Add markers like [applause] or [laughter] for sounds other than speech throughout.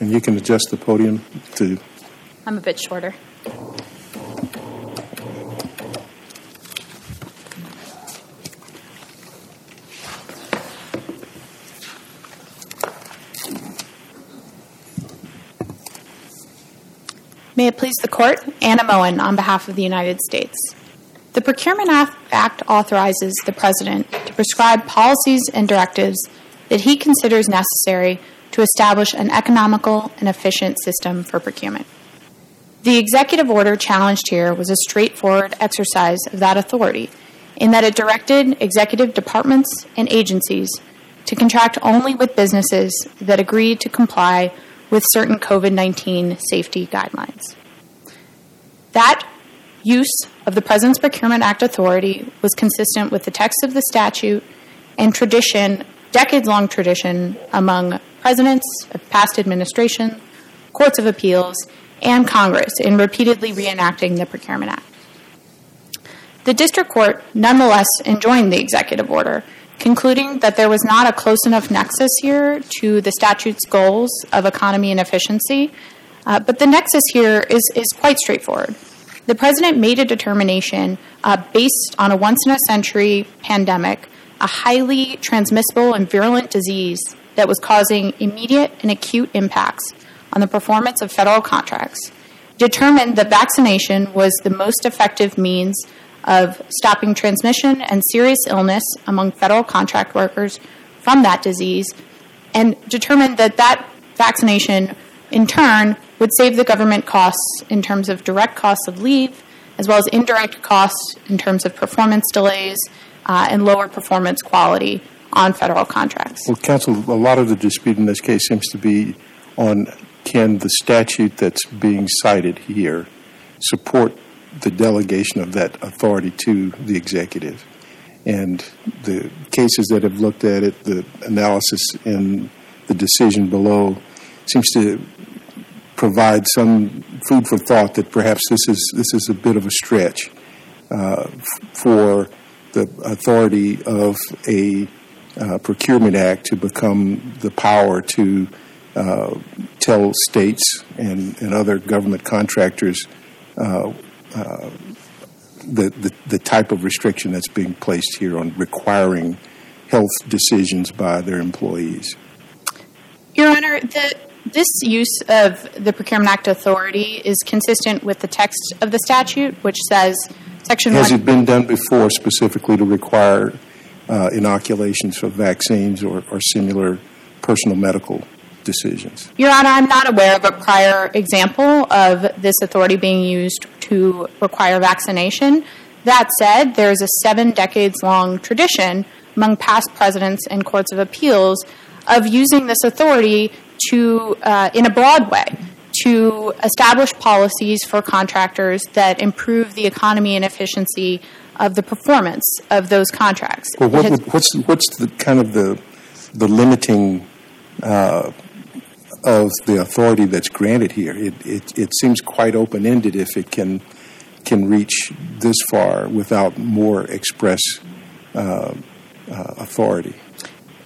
And you can adjust the podium to. I'm a bit shorter. May it please the Court, Anna Mohan on behalf of the United States. The Procurement Act authorizes the President to prescribe policies and directives that he considers necessary to establish an economical and efficient system for procurement. The executive order challenged here was a straightforward exercise of that authority in that it directed executive departments and agencies to contract only with businesses that agreed to comply with certain COVID 19 safety guidelines. That use of the President's Procurement Act authority was consistent with the text of the statute and tradition, decades long tradition among presidents of past administration, courts of appeals, and Congress in repeatedly reenacting the Procurement Act. The district court nonetheless enjoined the executive order concluding that there was not a close enough nexus here to the statute's goals of economy and efficiency. Uh, but the nexus here is, is quite straightforward. The president made a determination uh, based on a once in a century pandemic, a highly transmissible and virulent disease that was causing immediate and acute impacts on the performance of federal contracts, determined that vaccination was the most effective means of stopping transmission and serious illness among federal contract workers from that disease, and determined that that vaccination, in turn, would save the government costs in terms of direct costs of leave, as well as indirect costs in terms of performance delays uh, and lower performance quality on federal contracts. Well, counsel, a lot of the dispute in this case seems to be on can the statute that's being cited here support the delegation of that authority to the executive. And the cases that have looked at it, the analysis in the decision below seems to provide some food for thought that perhaps this is this is a bit of a stretch uh, for the authority of a uh, procurement act to become the power to uh, tell states and, and other government contractors uh, uh, the, the, the type of restriction that's being placed here on requiring health decisions by their employees. Your Honor, the, this use of the Procurement Act authority is consistent with the text of the statute, which says Section Has one, it been done before specifically to require uh, inoculations for vaccines or, or similar personal medical decisions? Your Honor, I'm not aware of a prior example of this authority being used to require vaccination. That said, there is a seven decades long tradition among past presidents and courts of appeals of using this authority to, uh, in a broad way, to establish policies for contractors that improve the economy and efficiency of the performance of those contracts. Well, what, what's what's the kind of the the limiting uh, of the authority that's granted here. It, it, it seems quite open ended if it can can reach this far without more express uh, uh, authority.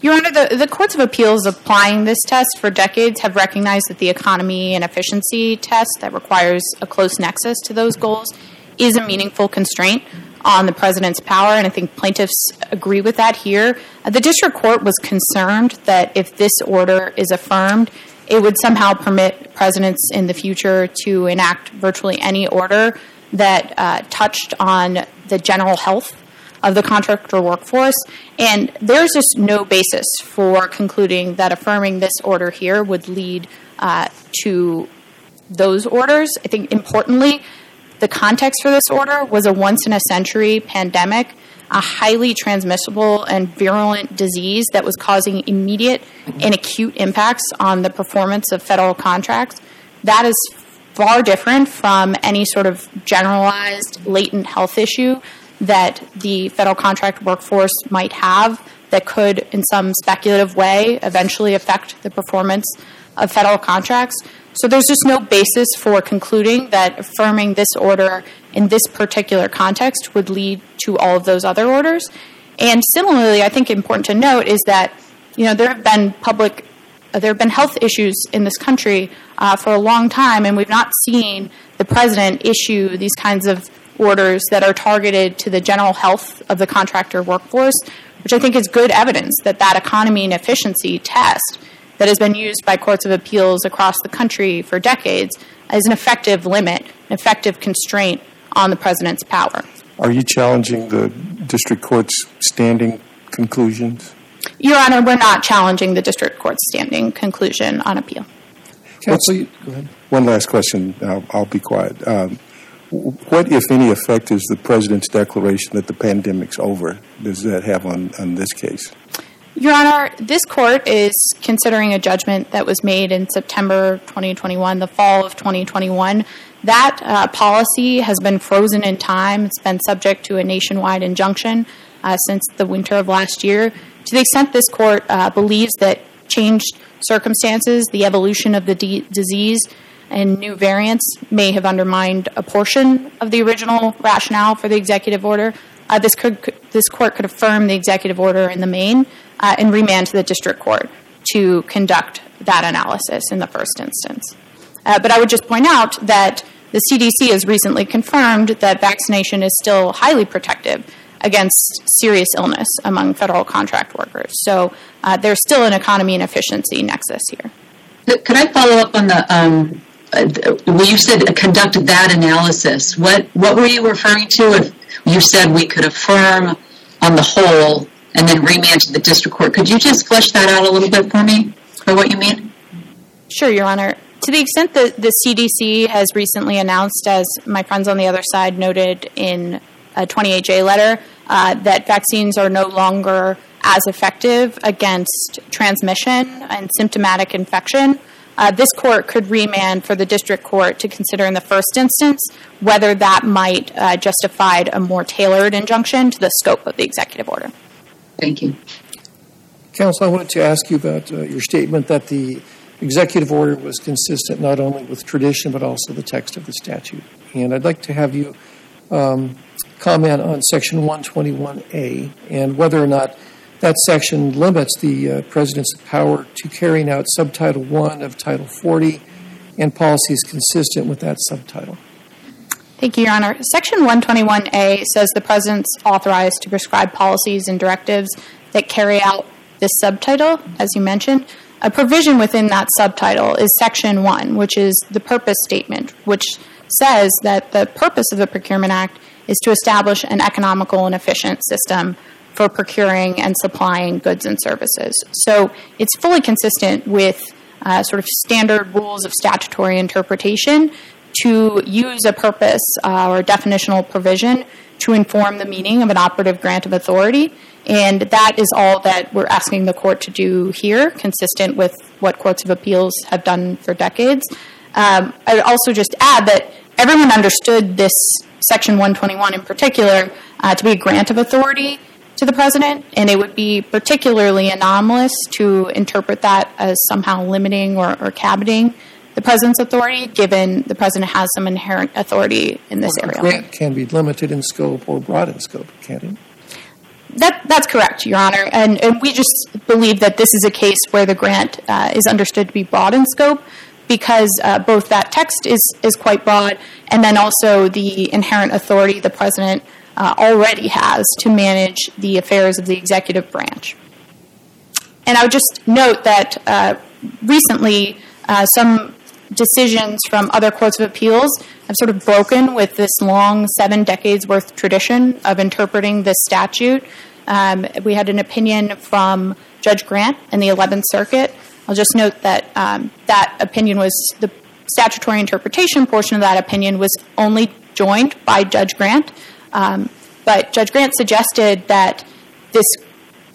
Your Honor, the, the courts of appeals applying this test for decades have recognized that the economy and efficiency test that requires a close nexus to those goals is a meaningful constraint on the president's power, and I think plaintiffs agree with that here. The district court was concerned that if this order is affirmed, it would somehow permit presidents in the future to enact virtually any order that uh, touched on the general health of the contractor workforce. And there's just no basis for concluding that affirming this order here would lead uh, to those orders. I think importantly, the context for this order was a once in a century pandemic a highly transmissible and virulent disease that was causing immediate and acute impacts on the performance of federal contracts. That is far different from any sort of generalized latent health issue that the federal contract workforce might have that could, in some speculative way, eventually affect the performance of federal contracts. So there's just no basis for concluding that affirming this order in this particular context would lead to all of those other orders. And similarly, I think important to note is that you know there have been public uh, there have been health issues in this country uh, for a long time, and we've not seen the president issue these kinds of orders that are targeted to the general health of the contractor workforce, which I think is good evidence that that economy and efficiency test that has been used by courts of appeals across the country for decades as an effective limit, an effective constraint on the president's power. Are you challenging the district court's standing conclusions? Your Honor, we're not challenging the district court's standing conclusion on appeal. Counsel, you, go ahead. One last question. I'll, I'll be quiet. Um, what, if any, effect is the president's declaration that the pandemic's over? Does that have on, on this case? Your Honor, this court is considering a judgment that was made in September 2021, the fall of 2021. That uh, policy has been frozen in time. It's been subject to a nationwide injunction uh, since the winter of last year. To the extent this court uh, believes that changed circumstances, the evolution of the disease, and new variants may have undermined a portion of the original rationale for the executive order, uh, this, could, this court could affirm the executive order in the main uh, and remand to the district court to conduct that analysis in the first instance. Uh, but I would just point out that the CDC has recently confirmed that vaccination is still highly protective against serious illness among federal contract workers. So uh, there's still an economy and efficiency nexus here. Could I follow up on the um, uh, well, you said conduct that analysis. What what were you referring to? You said we could affirm on the whole and then remand to the district court, could you just flesh that out a little bit for me? Or what you mean? Sure, Your Honor. To the extent that the CDC has recently announced, as my friends on the other side noted in a 28J letter, uh, that vaccines are no longer as effective against transmission and symptomatic infection. Uh, this court could remand for the district court to consider in the first instance whether that might uh, justify a more tailored injunction to the scope of the executive order. Thank you. Counsel, I wanted to ask you about uh, your statement that the executive order was consistent not only with tradition but also the text of the statute. And I'd like to have you um, comment on Section 121A and whether or not that section limits the uh, president's power to carrying out Subtitle 1 of Title 40 and policies consistent with that subtitle. Thank you, Your Honor. Section 121A says the president's authorized to prescribe policies and directives that carry out this subtitle, as you mentioned. A provision within that subtitle is Section 1, which is the purpose statement, which says that the purpose of the Procurement Act is to establish an economical and efficient system for procuring and supplying goods and services. So it's fully consistent with uh, sort of standard rules of statutory interpretation to use a purpose uh, or definitional provision to inform the meaning of an operative grant of authority. And that is all that we're asking the court to do here, consistent with what courts of appeals have done for decades. Um, I would also just add that everyone understood this Section 121 in particular uh, to be a grant of authority to the president, and it would be particularly anomalous to interpret that as somehow limiting or, or cabining the president's authority, given the president has some inherent authority in this well, area. grant can be limited in scope or broad in scope, can't it? That, that's correct, Your Honor. And, and we just believe that this is a case where the grant uh, is understood to be broad in scope because uh, both that text is, is quite broad and then also the inherent authority the president uh, already has to manage the affairs of the executive branch. And I would just note that uh, recently uh, some decisions from other courts of appeals have sort of broken with this long seven decades worth tradition of interpreting this statute. Um, we had an opinion from Judge Grant in the 11th Circuit. I'll just note that um, that opinion was the statutory interpretation portion of that opinion was only joined by Judge Grant. Um, but Judge Grant suggested that this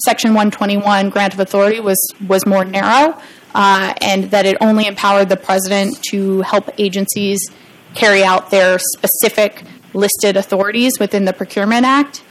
Section 121 grant of authority was, was more narrow uh, and that it only empowered the president to help agencies carry out their specific listed authorities within the Procurement Act.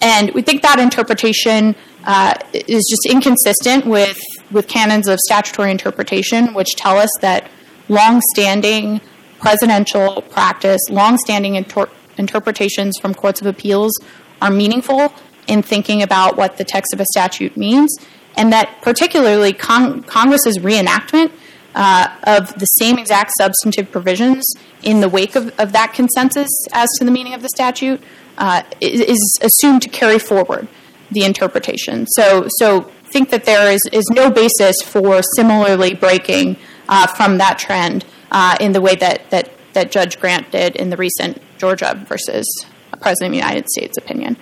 And we think that interpretation uh, is just inconsistent with, with canons of statutory interpretation, which tell us that long-standing presidential practice, long-standing inter- interpretations from courts of appeals are meaningful in thinking about what the text of a statute means and that particularly con- Congress's reenactment uh, of the same exact substantive provisions in the wake of, of that consensus as to the meaning of the statute uh, is assumed to carry forward the interpretation. So, so think that there is, is no basis for similarly breaking uh, from that trend uh, in the way that, that, that Judge Grant did in the recent Georgia versus a President of the United States opinion.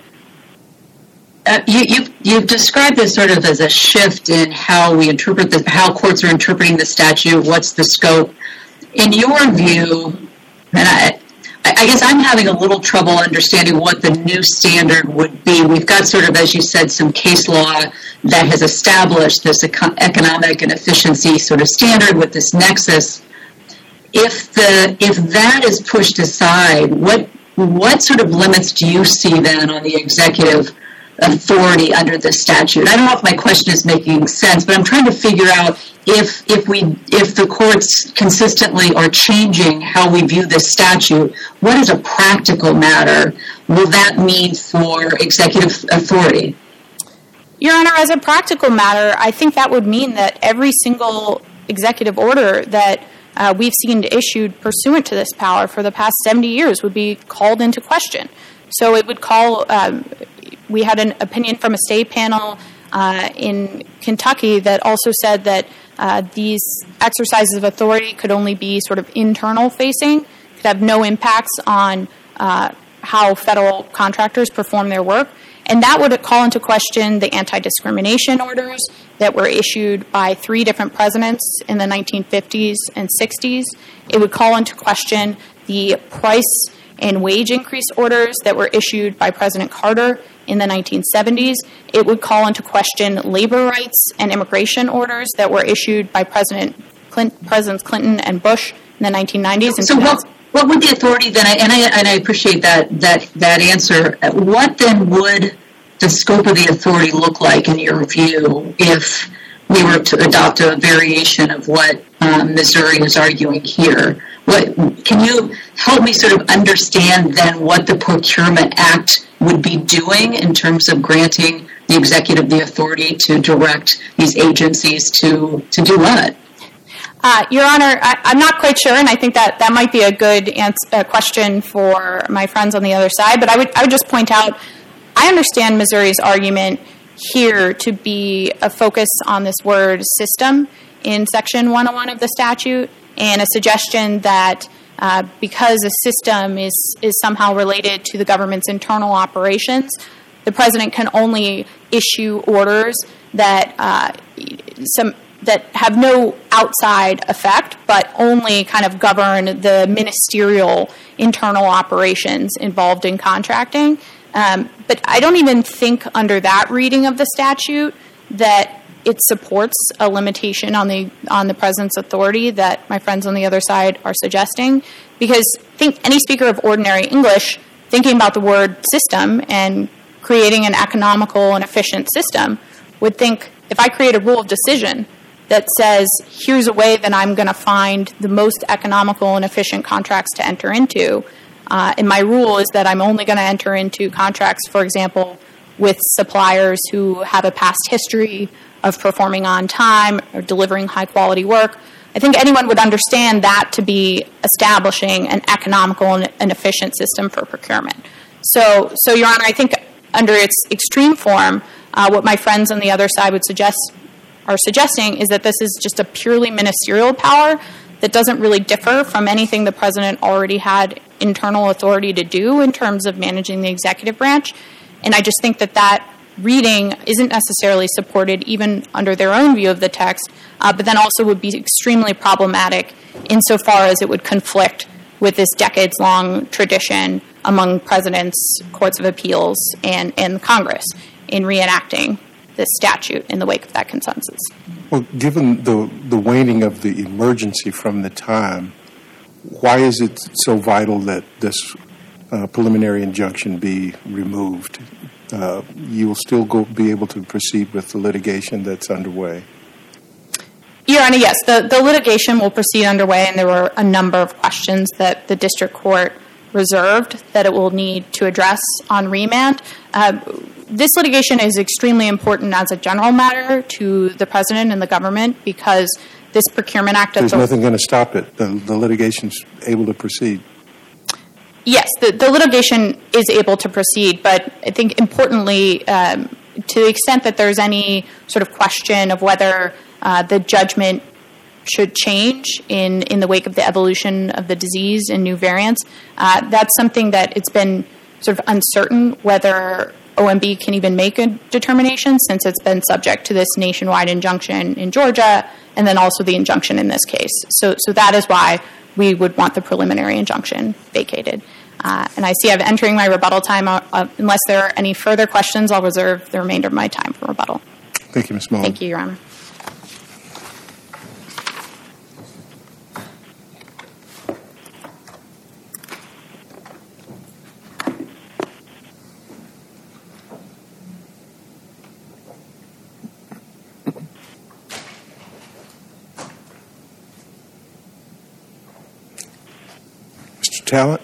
Uh, you, you, you've described this sort of as a shift in how we interpret the, how courts are interpreting the statute. What's the scope? In your view, and I, I guess I'm having a little trouble understanding what the new standard would be. We've got sort of, as you said, some case law that has established this economic and efficiency sort of standard with this nexus. If the if that is pushed aside, what what sort of limits do you see then on the executive authority under the statute? I don't know if my question is making sense, but I'm trying to figure out if if we if the courts consistently are changing how we view this statute, what is a practical matter will that mean for executive authority? Your Honor, as a practical matter, I think that would mean that every single executive order that uh, we've seen issued pursuant to this power for the past 70 years would be called into question. So it would call, um, we had an opinion from a state panel uh, in Kentucky that also said that uh, these exercises of authority could only be sort of internal facing, could have no impacts on uh, how federal contractors perform their work. And that would call into question the anti discrimination orders that were issued by three different presidents in the 1950s and 60s. It would call into question the price and wage increase orders that were issued by President Carter in the 1970s. It would call into question labor rights and immigration orders that were issued by President Clinton, Presidents Clinton and Bush in the 1990s. so, what, what would the authority then? And I and I appreciate that that that answer. What then would the scope of the authority look like in your view if we were to adopt a variation of what um, Missouri is arguing here? What can you help me sort of understand then what the Procurement Act would be doing in terms of granting the executive the authority to direct these agencies to to do what? Uh, Your Honor, I, am not quite sure, and I think that that might be a good answer, uh, question for my friends on the other side. But I would, I would just point out, I understand Missouri's argument here to be a focus on this word system in Section 101 of the statute, and a suggestion that uh, because a system is is somehow related to the government's internal operations, the president can only issue orders that uh, some that have no outside effect, but only kind of govern the ministerial internal operations involved in contracting. Um, but I don't even think under that reading of the statute that it supports a limitation on the on the president's authority that my friends on the other side are suggesting. Because think any speaker of ordinary English thinking about the word system and creating an economical and efficient system would think if I create a rule of decision that says, here's a way that I'm going to find the most economical and efficient contracts to enter into. Uh, and my rule is that I'm only going to enter into contracts, for example, with suppliers who have a past history of performing on time or delivering high quality work. I think anyone would understand that to be establishing an economical and, and efficient system for procurement. So, so, Your Honor, I think under its extreme form, uh, what my friends on the other side would suggest are suggesting is that this is just a purely ministerial power that doesn't really differ from anything the president already had internal authority to do in terms of managing the executive branch. And I just think that that reading isn't necessarily supported even under their own view of the text, uh, but then also would be extremely problematic insofar as it would conflict with this decades long tradition among presidents, courts of appeals, and, and Congress in reenacting this statute in the wake of that consensus. Well, given the, the waning of the emergency from the time, why is it so vital that this uh, preliminary injunction be removed? Uh, you will still go, be able to proceed with the litigation that's underway. Your Honor, yes, the, the litigation will proceed underway, and there were a number of questions that the district court reserved that it will need to address on remand. Uh, this litigation is extremely important as a general matter to the president and the government because this Procurement Act. There's nothing going to stop it. The, the litigation's able to proceed. Yes, the, the litigation is able to proceed, but I think importantly, um, to the extent that there's any sort of question of whether uh, the judgment should change in, in the wake of the evolution of the disease and new variants, uh, that's something that it's been sort of uncertain whether OMB can even make a determination since it's been subject to this nationwide injunction in Georgia and then also the injunction in this case. So, so that is why we would want the preliminary injunction vacated. Uh, and I see I'm entering my rebuttal time. Uh, uh, unless there are any further questions, I'll reserve the remainder of my time for rebuttal. Thank you, Ms. Mullen. Thank you, Your Honor. Mr. Talent?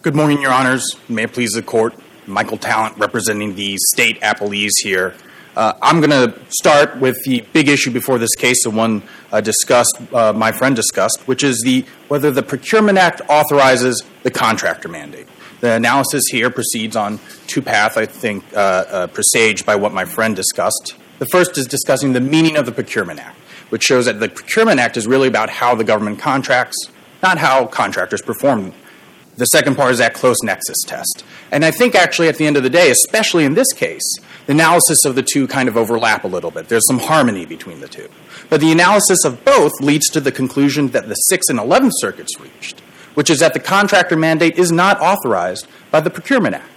Good morning, Your Honors. May it please the Court. Michael Talent representing the state appellees here. Uh, I'm going to start with the big issue before this case, the one uh, discussed, uh, my friend discussed, which is the whether the Procurement Act authorizes the contractor mandate. The analysis here proceeds on two paths, I think, uh, uh, presaged by what my friend discussed. The first is discussing the meaning of the Procurement Act, which shows that the Procurement Act is really about how the government contracts, not how contractors perform the second part is that close nexus test. And I think actually at the end of the day, especially in this case, the analysis of the two kind of overlap a little bit. There's some harmony between the two. But the analysis of both leads to the conclusion that the 6th and 11th circuits reached, which is that the contractor mandate is not authorized by the Procurement Act.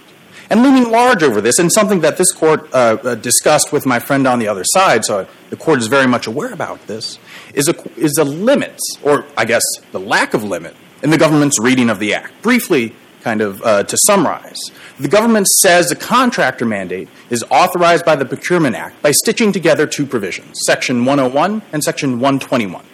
And looming large over this, and something that this court uh, uh, discussed with my friend on the other side, so the court is very much aware about this, is a, is a limit, or I guess the lack of limit, in the government's reading of the act. Briefly, kind of uh, to summarize, the government says the contractor mandate is authorized by the Procurement Act by stitching together two provisions, Section 101 and Section 121.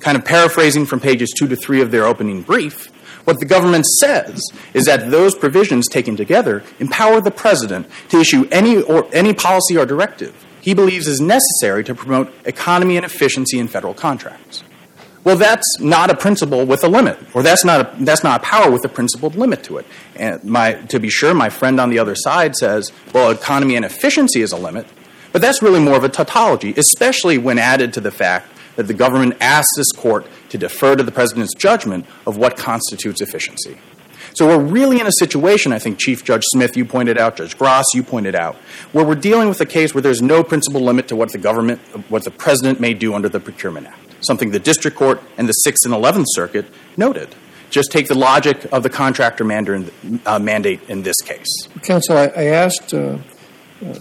Kind of paraphrasing from pages 2 to 3 of their opening brief, what the government says is that those provisions taken together empower the president to issue any or any policy or directive he believes is necessary to promote economy and efficiency in federal contracts. Well, that's not a principle with a limit, or that's not a, that's not a power with a principled limit to it. And my, to be sure, my friend on the other side says, well, economy and efficiency is a limit, but that's really more of a tautology, especially when added to the fact that the government asks this court to defer to the president's judgment of what constitutes efficiency. So we're really in a situation, I think Chief Judge Smith, you pointed out, Judge Grasz, you pointed out, where we're dealing with a case where there's no principal limit to what the government, what the president may do under the Procurement Act something the district court and the 6th and 11th Circuit noted. Just take the logic of the contractor uh, mandate in this case. Counsel, I, I asked uh, uh,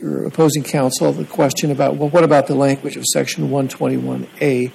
your opposing counsel the question about, well, what about the language of Section 121A?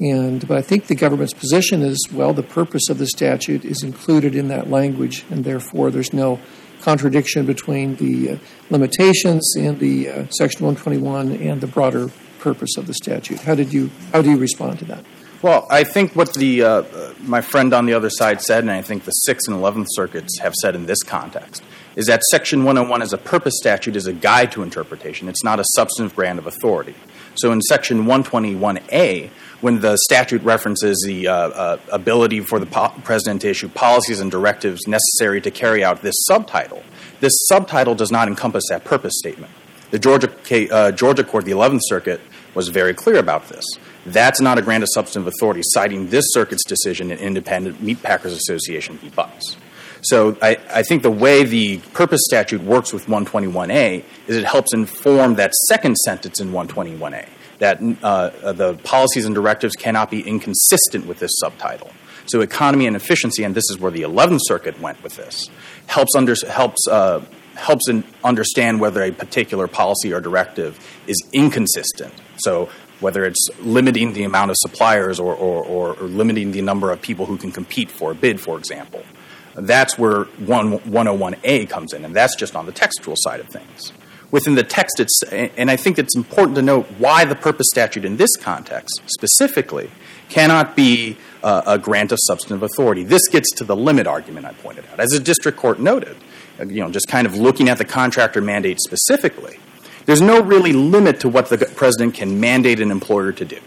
And but I think the government's position is, well, the purpose of the statute is included in that language, and therefore there's no contradiction between the uh, limitations in the uh, Section 121 and the broader purpose of the statute. How did you how do you respond to that? Well, I think what the uh, my friend on the other side said, and I think the Sixth and Eleventh Circuits have said in this context, is that Section 101 as a purpose statute is a guide to interpretation. It's not a substantive grant of authority. So in Section 121A, when the statute references the uh, uh, ability for the po- president to issue policies and directives necessary to carry out this subtitle, this subtitle does not encompass that purpose statement. The Georgia, uh, Georgia court, the 11th Circuit, was very clear about this. That's not a grant of substantive authority, citing this circuit's decision in Independent Meat Packers Association v. Butz. So I, I, think the way the purpose statute works with 121A is it helps inform that second sentence in 121A that uh, the policies and directives cannot be inconsistent with this subtitle. So economy and efficiency, and this is where the 11th Circuit went with this, helps under, helps uh, helps understand whether a particular policy or directive is inconsistent. So whether it's limiting the amount of suppliers or, or, or, or limiting the number of people who can compete for a bid, for example. That's where 101A comes in, and that's just on the textual side of things. Within the text, it's, and I think it's important to note why the purpose statute in this context specifically cannot be a grant of substantive authority. This gets to the limit argument I pointed out. As a district court noted, you know, just kind of looking at the contractor mandate specifically, there's no really limit to what the president can mandate an employer to do.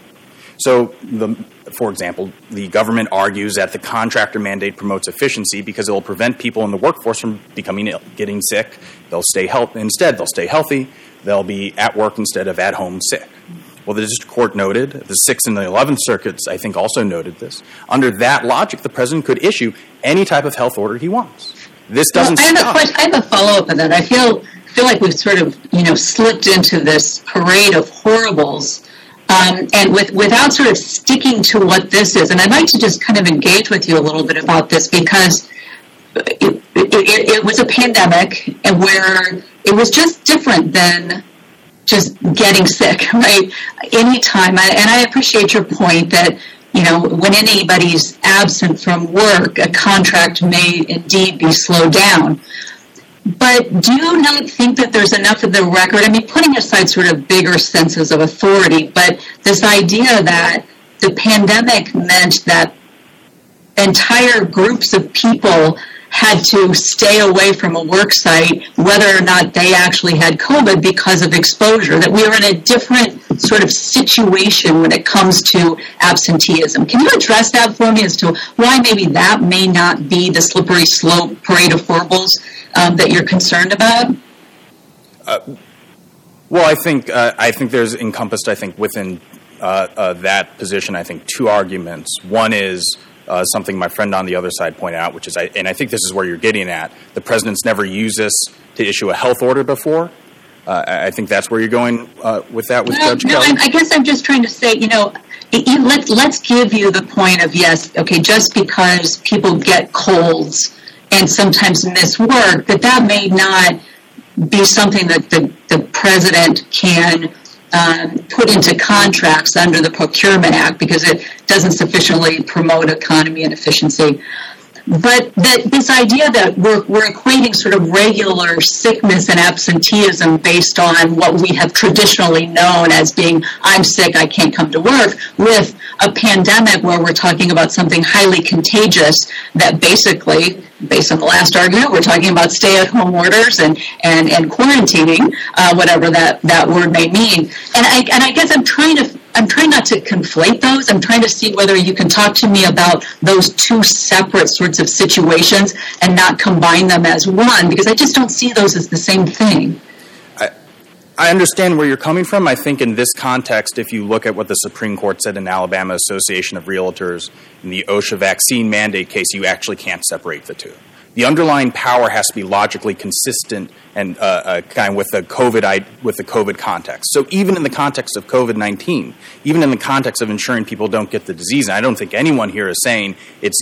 So, the, for example, the government argues that the contractor mandate promotes efficiency because it will prevent people in the workforce from becoming ill, getting sick. They'll stay healthy. Instead, they'll stay healthy. They'll be at work instead of at home sick. Well, the district court noted, the Sixth and the Eleventh Circuits, I think, also noted this. Under that logic, the president could issue any type of health order he wants. This doesn't well, I have stop. A question, I have a follow up on that. I feel feel like we've sort of you know slipped into this parade of horribles um, and with, without sort of sticking to what this is, and I'd like to just kind of engage with you a little bit about this because it, it, it, was a pandemic and where it was just different than just getting sick, [laughs] right? Anytime, and I appreciate your point that you know when anybody's absent from work, a contract may indeed be slowed down. But do you not think that there's enough of the record? I mean, putting aside sort of bigger senses of authority, but this idea that the pandemic meant that entire groups of people had to stay away from a work site, whether or not they actually had COVID because of exposure, that we are in a different sort of situation when it comes to absenteeism. Can you address that for me as to why maybe that may not be the slippery slope parade of horribles um, that you're concerned about? Uh, well, I think uh, I think there's encompassed. I think within uh, uh that position, I think two arguments. One is uh, something my friend on the other side pointed out, which is, I, and I think this is where you're getting at. The president's never used this to issue a health order before. Uh, I think that's where you're going uh, with that with no, Judge no, Kelly. I guess I'm just trying to say, you know, let's let's give you the point of yes, okay, just because people get colds and sometimes miss work, that that may not be something that the, the president can um, put into contracts under the Procurement Act because it doesn't sufficiently promote economy and efficiency. But that this idea that we're, we're equating sort of regular sickness and absenteeism based on what we have traditionally known as being, I'm sick, I can't come to work, with a pandemic where we're talking about something highly contagious that basically based on the last argument, we're talking about stay-at-home orders and and and quarantining, uh, whatever that that word may mean. And I and I guess I'm trying to I'm trying not to conflate those. I'm trying to see whether you can talk to me about those two separate sorts of situations and not combine them as one because I just don't see those as the same thing. I understand where you're coming from. I think in this context, if you look at what the Supreme Court said in Alabama Association of Realtors in the OSHA vaccine mandate case, you actually can't separate the two. The underlying power has to be logically consistent and uh, uh, kind of with the COVID with the COVID context. So even in the context of COVID nineteen, even in the context of ensuring people don't get the disease, I don't think anyone here is saying it's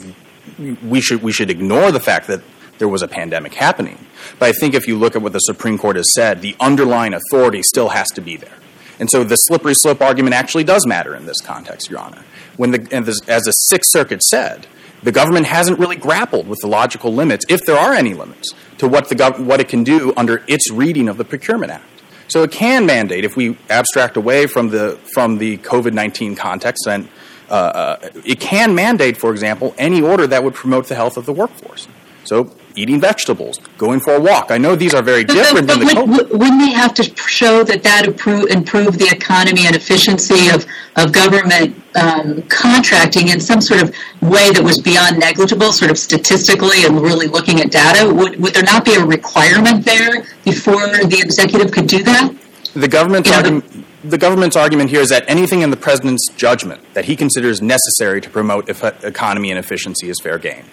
we should we should ignore the fact that there was a pandemic happening. But I think if you look at what the Supreme Court has said, the underlying authority still has to be there. And so the slippery slope argument actually does matter in this context, Your Honor. When the, as the Sixth Circuit said, the government hasn't really grappled with the logical limits, if there are any limits, to what, the gov- what it can do under its reading of the Procurement Act. So it can mandate, if we abstract away from the, from the COVID 19 context, then uh, uh, it can mandate, for example, any order that would promote the health of the workforce. So eating vegetables, going for a walk. I know these are very different but, but, than the. Would, wouldn't they have to show that that improve, improve the economy and efficiency of of government um, contracting in some sort of way that was beyond negligible, sort of statistically and really looking at data? Would would there not be a requirement there before the executive could do that? The government's argument. The government's argument here is that anything in the president's judgment that he considers necessary to promote economy and efficiency is fair game.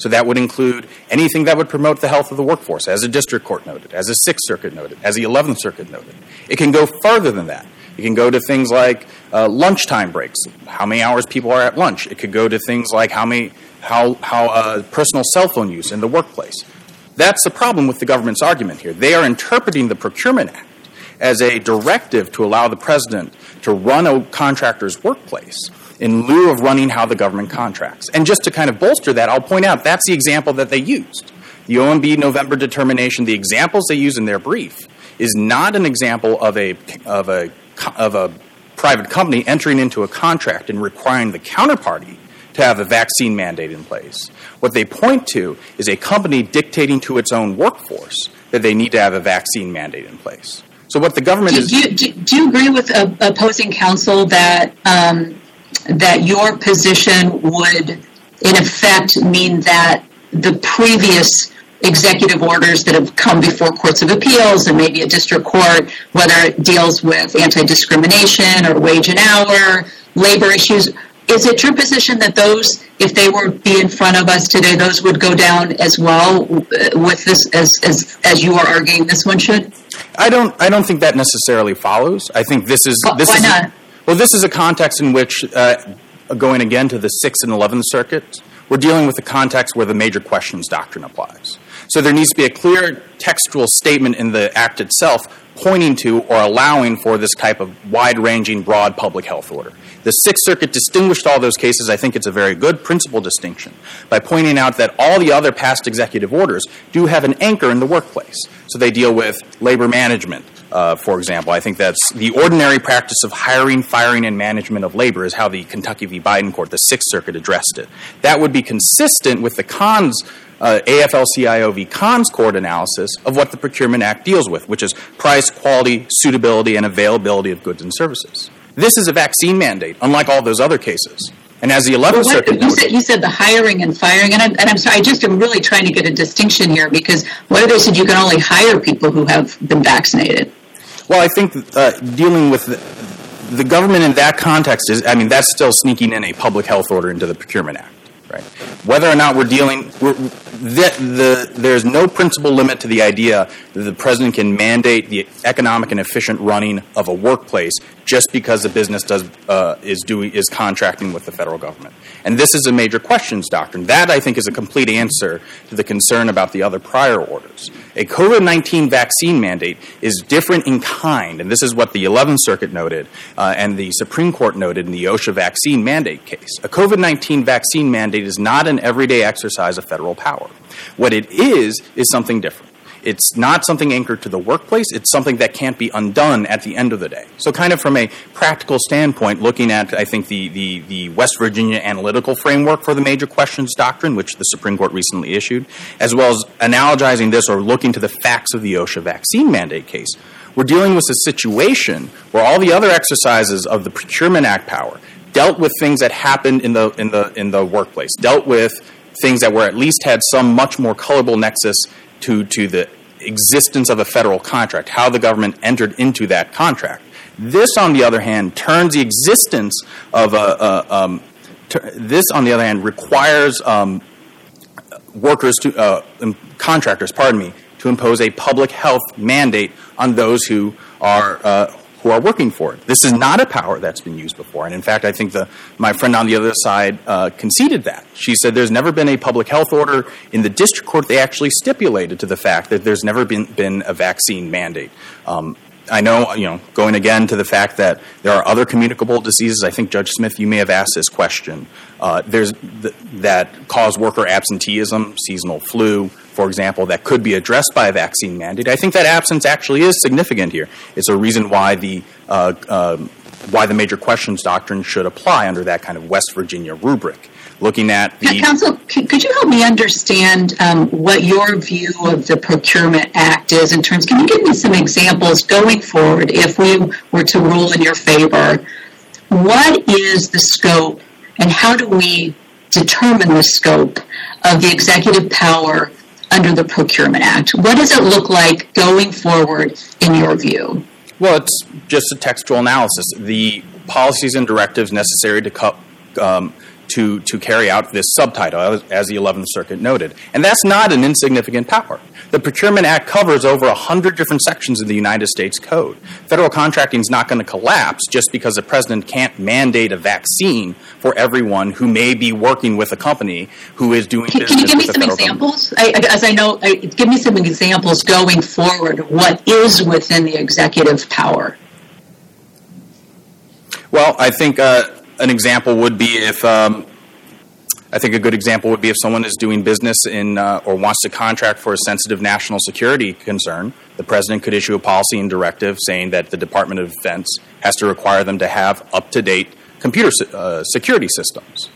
So that would include anything that would promote the health of the workforce, as a district court noted, as a Sixth Circuit noted, as the Eleventh Circuit noted. It can go further than that. It can go to things like uh, lunchtime breaks, how many hours people are at lunch. It could go to things like how many, how, how uh, personal cell phone use in the workplace. That's the problem with the government's argument here. They are interpreting the Procurement Act as a directive to allow the president to run a contractor's workplace in lieu of running how the government contracts. And just to kind of bolster that, I'll point out that's the example that they used. The OMB November determination, the examples they use in their brief, is not an example of a of a of a private company entering into a contract and requiring the counterparty to have a vaccine mandate in place. What they point to is a company dictating to its own workforce that they need to have a vaccine mandate in place. So what the government Do, is do, you- do, do you agree with uh, opposing counsel that um, that your position would, in effect, mean that the previous executive orders that have come before courts of appeals and maybe a district court, whether it deals with anti-discrimination or wage and hour, labor issues, is it your position that those, if they were be in front of us today, those would go down as well with this, as as as you are arguing this one should? I don't. I don't think that necessarily follows. I think this is this why is not? Well. This is a context in which, uh, going again to the Sixth and Eleventh Circuits, we're dealing with a context where the major questions doctrine applies. So there needs to be a clear textual statement in the act itself pointing to or allowing for this type of wide-ranging, broad public health order. The Sixth Circuit distinguished all those cases. I think it's a very good principle distinction by pointing out that all the other past executive orders do have an anchor in the workplace. So they deal with labor management, uh, for example. I think that's the ordinary practice of hiring, firing, and management of labor is how the Kentucky v. Biden court, the Sixth Circuit, addressed it. That would be consistent with the cons. Uh, AFL-CIO v. Kahn's Court analysis of what the Procurement Act deals with, which is price, quality, suitability, and availability of goods and services. This is a vaccine mandate, unlike all those other cases. And as the 11th What- Circuit you said you said the hiring and firing, and I'm, and I'm sorry, I just am really trying to get a distinction here because what if they said you can only hire people who have been vaccinated? Well, I think uh, dealing with the, the government in that context is, I mean, that's still sneaking in a public health order into the Procurement Act, right? Whether or not we're dealing, we're, the, the, there's no principal limit to the idea that the president can mandate the economic and efficient running of a workplace just because the business does uh, is doing is contracting with the federal government. And this is a major questions doctrine. That I think is a complete answer to the concern about the other prior orders. A COVID nineteen vaccine mandate is different in kind, and this is what the Eleventh Circuit noted uh, and the Supreme Court noted in the OSHA vaccine mandate case. A COVID nineteen vaccine mandate is not an everyday exercise of federal power. What it is is something different. It's not something anchored to the workplace. It's something that can't be undone at the end of the day. So, kind of from a practical standpoint, looking at, I think, the, the, the West Virginia analytical framework for the major questions doctrine, which the Supreme Court recently issued, as well as analogizing this or looking to the facts of the OSHA vaccine mandate case, we're dealing with a situation where all the other exercises of the Procurement Act power dealt with things that happened in the, in the, in the workplace, dealt with things that were at least had some much more colorable nexus to, to the existence of a federal contract, how the government entered into that contract. This, on the other hand, turns the existence of a, a um, ter- this, on the other hand, requires um, workers to uh, um, contractors, pardon me, to impose a public health mandate on those who are uh, who are working for it. This is not a power that's been used before, and in fact, I think the my friend on the other side uh, conceded that. She said there's never been a public health order in the district court. They actually stipulated to the fact that there's never been been a vaccine mandate. Um, I know, you know, going again to the fact that there are other communicable diseases. I think Judge Smith, you may have asked this question. Uh, there's th- that cause worker absenteeism, seasonal flu, for example, that could be addressed by a vaccine mandate. I think that absence actually is significant here. It's a reason why the uh, um, why the major questions doctrine should apply under that kind of West Virginia rubric. Looking at the Counsel, could you help me understand um, what your view of the Procurement Act is in terms? Can you give me some examples going forward if we were to rule in your favor? What is the scope, and how do we determine the scope of the executive power under the Procurement Act? What does it look like going forward in your view? Well, it's just a textual analysis. The policies and directives necessary to co- um, to, to carry out this subtitle, as, as the 11th Circuit noted. And that's not an insignificant power. The Procurement Act covers over 100 different sections of the United States Code. Federal contracting is not going to collapse just because the president can't mandate a vaccine for everyone who may be working with a company who is doing Can, can you give me some examples? I, as I know, I, give me some examples going forward. What is within the executive power? Well, I think uh, an example would be if um, I think a good example would be if someone is doing business in uh, or wants to contract for a sensitive national security concern, the president could issue a policy and directive saying that the Department of Defense has to require them to have up to date computer uh, security systems.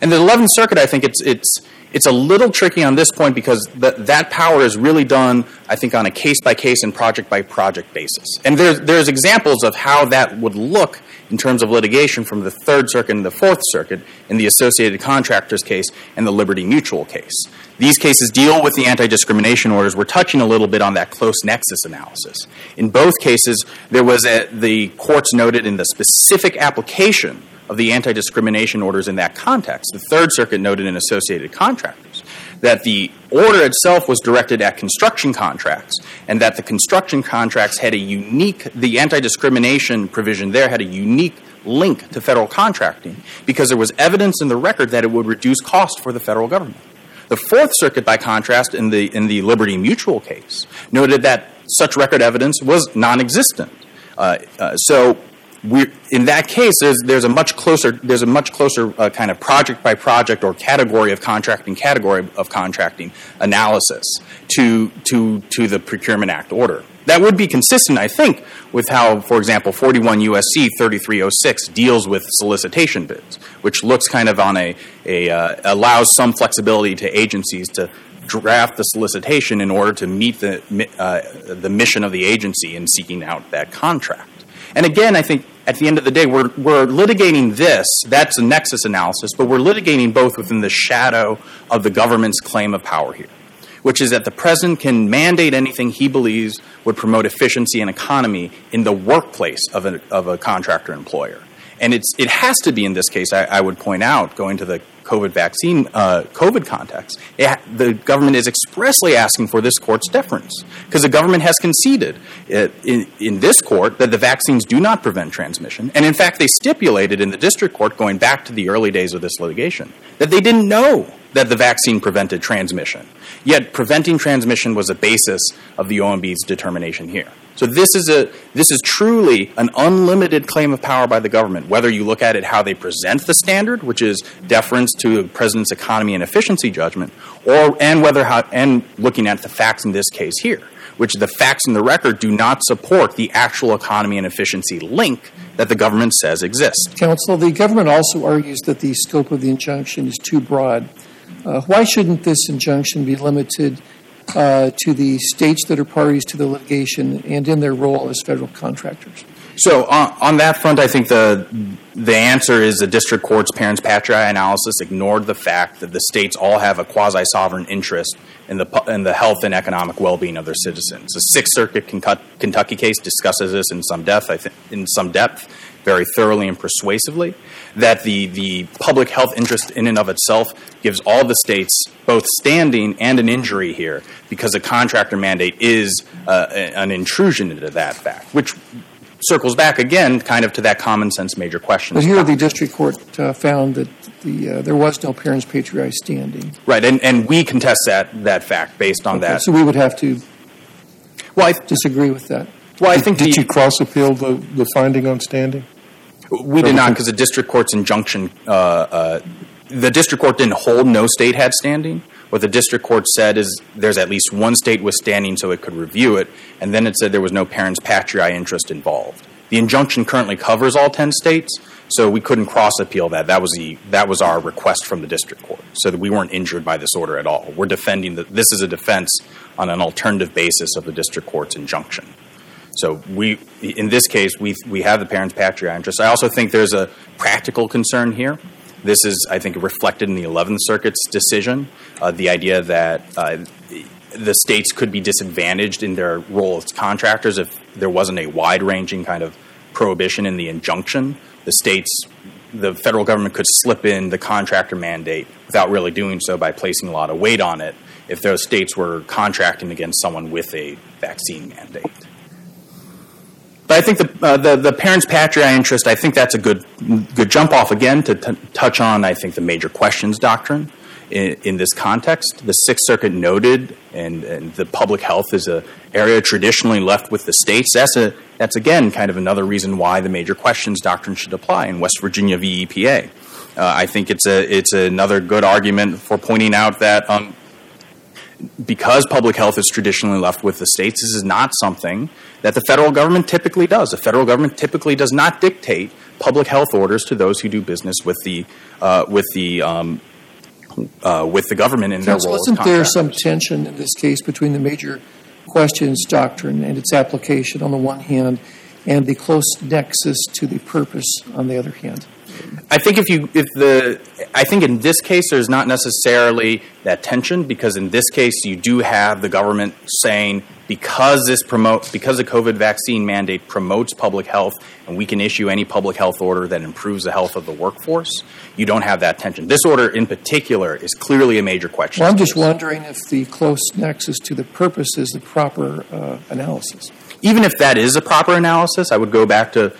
And the 11th Circuit, I think it's it's it's a little tricky on this point because that that power is really done, I think, on a case by case and project by project basis. And there's there's examples of how that would look in terms of litigation from the Third Circuit and the Fourth Circuit in the Associated Contractors case and the Liberty Mutual case. These cases deal with the anti discrimination orders. We're touching a little bit on that close nexus analysis. In both cases, there was a, the courts noted in the specific application of the anti discrimination orders in that context. The Third Circuit noted in Associated Contractors that the order itself was directed at construction contracts and that the construction contracts had a unique, the anti discrimination provision there had a unique link to federal contracting because there was evidence in the record that it would reduce cost for the federal government. The Fourth Circuit, by contrast, in the, in the Liberty Mutual case, noted that such record evidence was non existent. Uh, uh, so, we, in that case, there's, there's a much closer there's a much closer uh, kind of project by project or category of contracting category of contracting analysis to to to the Procurement Act order. That would be consistent, I think, with how, for example, 41 USC 3306 deals with solicitation bids, which looks kind of on a, a uh, allows some flexibility to agencies to draft the solicitation in order to meet the uh, the mission of the agency in seeking out that contract. And again, I think at the end of the day, we're, we're litigating this. That's a nexus analysis, but we're litigating both within the shadow of the government's claim of power here, which is that the president can mandate anything he believes would promote efficiency and economy in the workplace of a, of a contractor employer. And it's, it has to be in this case, I, I would point out, going to the COVID vaccine, uh, COVID context, it, the government is expressly asking for this court's deference because the government has conceded it, in, in this court that the vaccines do not prevent transmission. And in fact, they stipulated in the district court, going back to the early days of this litigation, that they didn't know that the vaccine prevented transmission. Yet preventing transmission was a basis of the OMB's determination here. So this is a this is truly an unlimited claim of power by the government. Whether you look at it how they present the standard, which is deference to the president's economy and efficiency judgment, or and whether how and looking at the facts in this case here, which the facts in the record do not support the actual economy and efficiency link that the government says exists. Counsel, the government also argues that the scope of the injunction is too broad. Uh, why shouldn't this injunction be limited uh, to the states that are parties to the litigation and in their role as federal contractors? So on, on, that front, I think the the answer is the district court's parens patriae analysis ignored the fact that the states all have a quasi sovereign interest in the in the health and economic well being of their citizens. The Sixth Circuit Kentucky case discusses this in some depth. I think in some depth, very thoroughly and persuasively. That the the public health interest in and of itself gives all the states both standing and an injury here because a contractor mandate is uh, an intrusion into that fact, which circles back again kind of to that common sense major question. But here the district court uh, found that the, uh, there was no parens patriae standing. Right, and, and we contest that, that fact based on okay, that. So we would have to well, I, disagree with that. Well, I think did the, you cross appeal the, the finding on standing? We did not because the district court's injunction, uh, uh, the district court didn't hold no state had standing. What the district court said is there's at least one state with standing so it could review it, and then it said there was no parens patriae interest involved. The injunction currently covers all 10 states, so we couldn't cross appeal that. That was, the, that was our request from the district court, so that we weren't injured by this order at all. We're defending that this is a defense on an alternative basis of the district court's injunction. So we, in this case, we, we have the parens patriae interest. I also think there's a practical concern here. This is, I think, reflected in the 11th Circuit's decision. Uh, the idea that uh, the states could be disadvantaged in their role as contractors if there wasn't a wide ranging kind of prohibition in the injunction. The states the federal government could slip in the contractor mandate without really doing so by placing a lot of weight on it if those states were contracting against someone with a vaccine mandate. But I think the, uh, the, the parents' patriotic interest, I think that's a good, good jump off again to t- touch on, I think, the major questions doctrine in, in this context. The Sixth Circuit noted, and, and the public health is an area traditionally left with the states. That's, a, that's, again, kind of another reason why the major questions doctrine should apply in West Virginia v. EPA. Uh, I think it's, a, it's another good argument for pointing out that um, because public health is traditionally left with the states, this is not something that the federal government typically does. The federal government typically does not dictate public health orders to those who do business with the uh, with the um, uh, with the government in Counsel, their role. Wasn't there some tension in this case between the major questions doctrine and its application on the one hand, and the close nexus to the purpose on the other hand? I think if you if the I think in this case there's not necessarily that tension because in this case you do have the government saying because this promotes because the COVID vaccine mandate promotes public health and we can issue any public health order that improves the health of the workforce, you don't have that tension. This order in particular is clearly a major question. Well, I'm just wondering if the close nexus to the purpose is the proper uh, analysis. Even if that is a proper analysis, I would go back to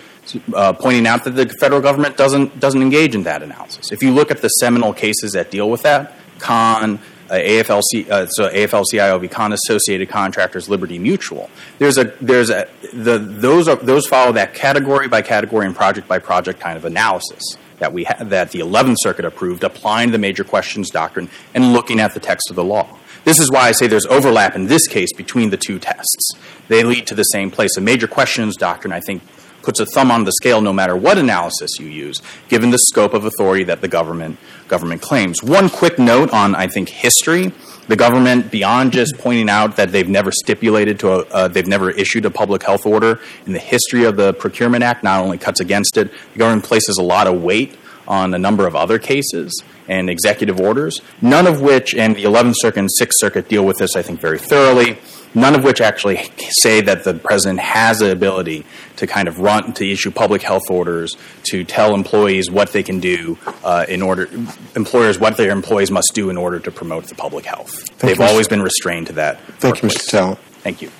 uh, pointing out that the federal government doesn't doesn't engage in that analysis. If you look at the seminal cases that deal with that, Kahn, uh, AFLC, uh, so AFL-CIO v. Kahn Associated Contractors, Liberty Mutual. There's a there's a the those are those follow that category by category and project by project kind of analysis that we ha- that the 11th Circuit approved, applying the major questions doctrine and looking at the text of the law. This is why I say there's overlap in this case between the two tests. They lead to the same place. A major questions doctrine, I think, puts a thumb on the scale no matter what analysis you use, given the scope of authority that the government government claims. One quick note on I think history. The government, beyond just pointing out that they've never stipulated to a, uh, they've never issued a public health order in the history of the Procurement Act, not only cuts against it, the government places a lot of weight on a number of other cases and executive orders, none of which, and the 11th Circuit and 6th Circuit deal with this, I think, very thoroughly none of which actually say that the president has the ability to kind of run to issue public health orders to tell employees what they can do uh, in order employers what their employees must do in order to promote the public health. Thank They've you, always been restrained to that. Thank workplace. you, Mr. Talent. Thank you.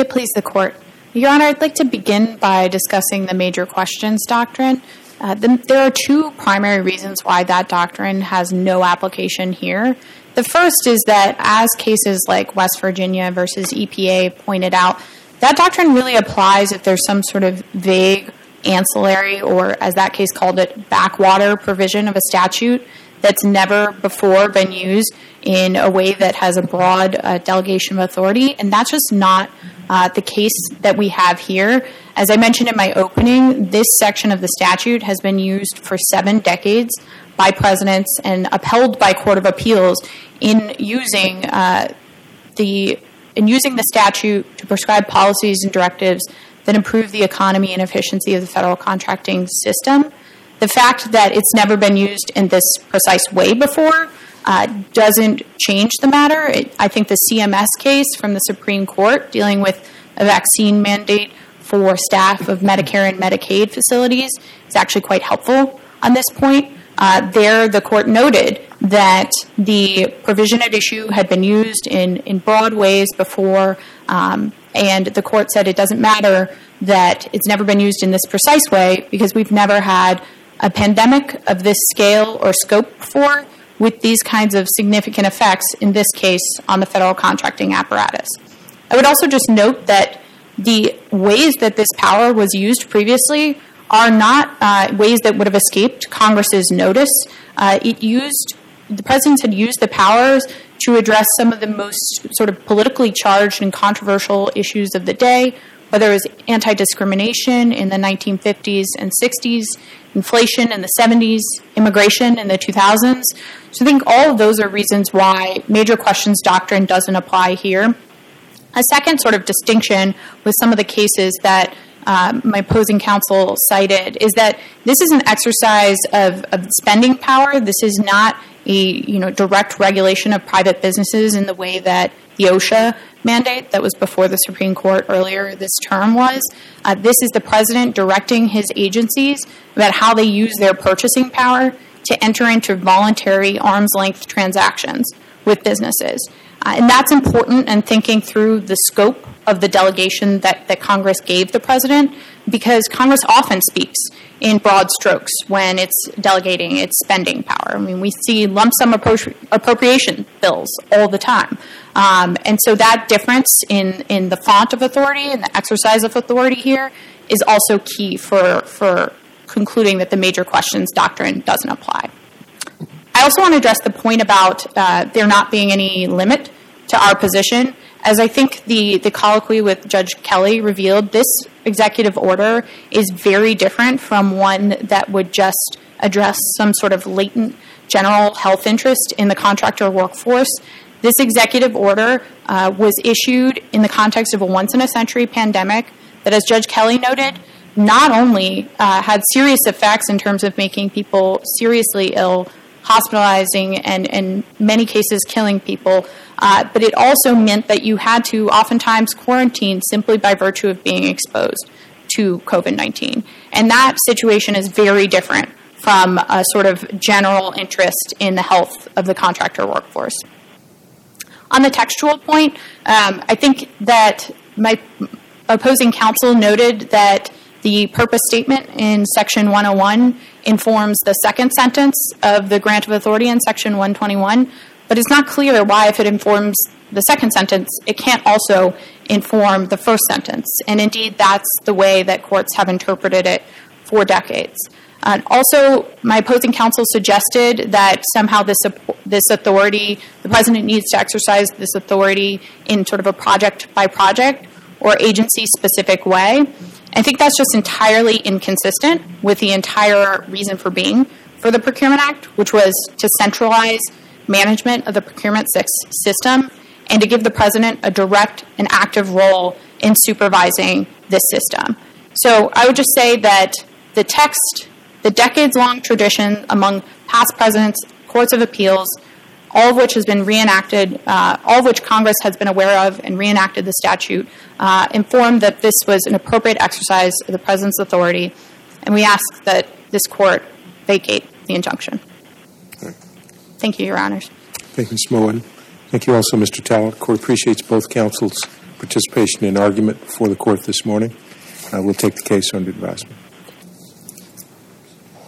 May it please the Court. Your Honor, I'd like to begin by discussing the major questions doctrine. Uh, the, there are two primary reasons why that doctrine has no application here. The first is that, as cases like West Virginia versus EPA pointed out, that doctrine really applies if there's some sort of vague ancillary, or as that case called it, backwater provision of a statute that's never before been used in a way that has a broad uh, delegation of authority. And that's just not uh, the case that we have here, as I mentioned in my opening, this section of the statute has been used for seven decades by presidents and upheld by Court of Appeals in using uh, the in using the statute to prescribe policies and directives that improve the economy and efficiency of the federal contracting system. The fact that it's never been used in this precise way before uh, doesn't change the matter. It, I think the CMS case from the Supreme Court dealing with a vaccine mandate for staff of Medicare and Medicaid facilities is actually quite helpful on this point. Uh, there, the court noted that the provision at issue had been used in, in broad ways before, um, and the court said it doesn't matter that it's never been used in this precise way because we've never had a pandemic of this scale or scope before with these kinds of significant effects, in this case, on the federal contracting apparatus. I would also just note that the ways that this power was used previously are not uh, ways that would have escaped Congress's notice. Uh, it used the presidents had used the powers to address some of the most sort of politically charged and controversial issues of the day, whether it was anti discrimination in the 1950s and 60s, inflation in the 70s, immigration in the 2000s. So I think all of those are reasons why major questions doctrine doesn't apply here. A second sort of distinction with some of the cases that um, my opposing counsel cited is that this is an exercise of, of spending power. This is not a you know direct regulation of private businesses in the way that the OSHA mandate that was before the Supreme Court earlier this term was. Uh, this is the president directing his agencies about how they use their purchasing power to enter into voluntary arm's length transactions with businesses. Uh, and that's important in thinking through the scope of the delegation that, that Congress gave the president because Congress often speaks in broad strokes when it's delegating its spending power. I mean, we see lump sum appro- appropriation bills all the time. Um, and so that difference in, in the font of authority and the exercise of authority here is also key for, for concluding that the major questions doctrine doesn't apply. I also want to address the point about uh, there not being any limit to our position. As I think the, the colloquy with Judge Kelly revealed, this executive order is very different from one that would just address some sort of latent general health interest in the contractor workforce. This executive order uh, was issued in the context of a once in a century pandemic that, as Judge Kelly noted, not only uh, had serious effects in terms of making people seriously ill, hospitalizing, and in many cases killing people, uh, but it also meant that you had to oftentimes quarantine simply by virtue of being exposed to COVID 19. And that situation is very different from a sort of general interest in the health of the contractor workforce. On the textual point, um, I think that my opposing counsel noted that the purpose statement in Section 101 informs the second sentence of the grant of authority in Section 121, but it's not clear why, if it informs the second sentence, it can't also inform the first sentence. And indeed, that's the way that courts have interpreted it for decades. Uh, also, my opposing counsel suggested that somehow this this authority, the president needs to exercise this authority in sort of a project by project or agency specific way. I think that's just entirely inconsistent with the entire reason for being for the Procurement Act, which was to centralize management of the procurement system and to give the president a direct and active role in supervising this system. So I would just say that the text, the decades long tradition among past presidents, courts of appeals, all of which has been reenacted, uh, all of which Congress has been aware of and reenacted the statute, uh, informed that this was an appropriate exercise of the President's authority, and we ask that this court vacate the injunction. Thank you, Your Honors. Thank you, Ms. Thank you also, Mr. Talent. The court appreciates both counsel's participation in argument before the court this morning. Uh, we'll take the case under advisement.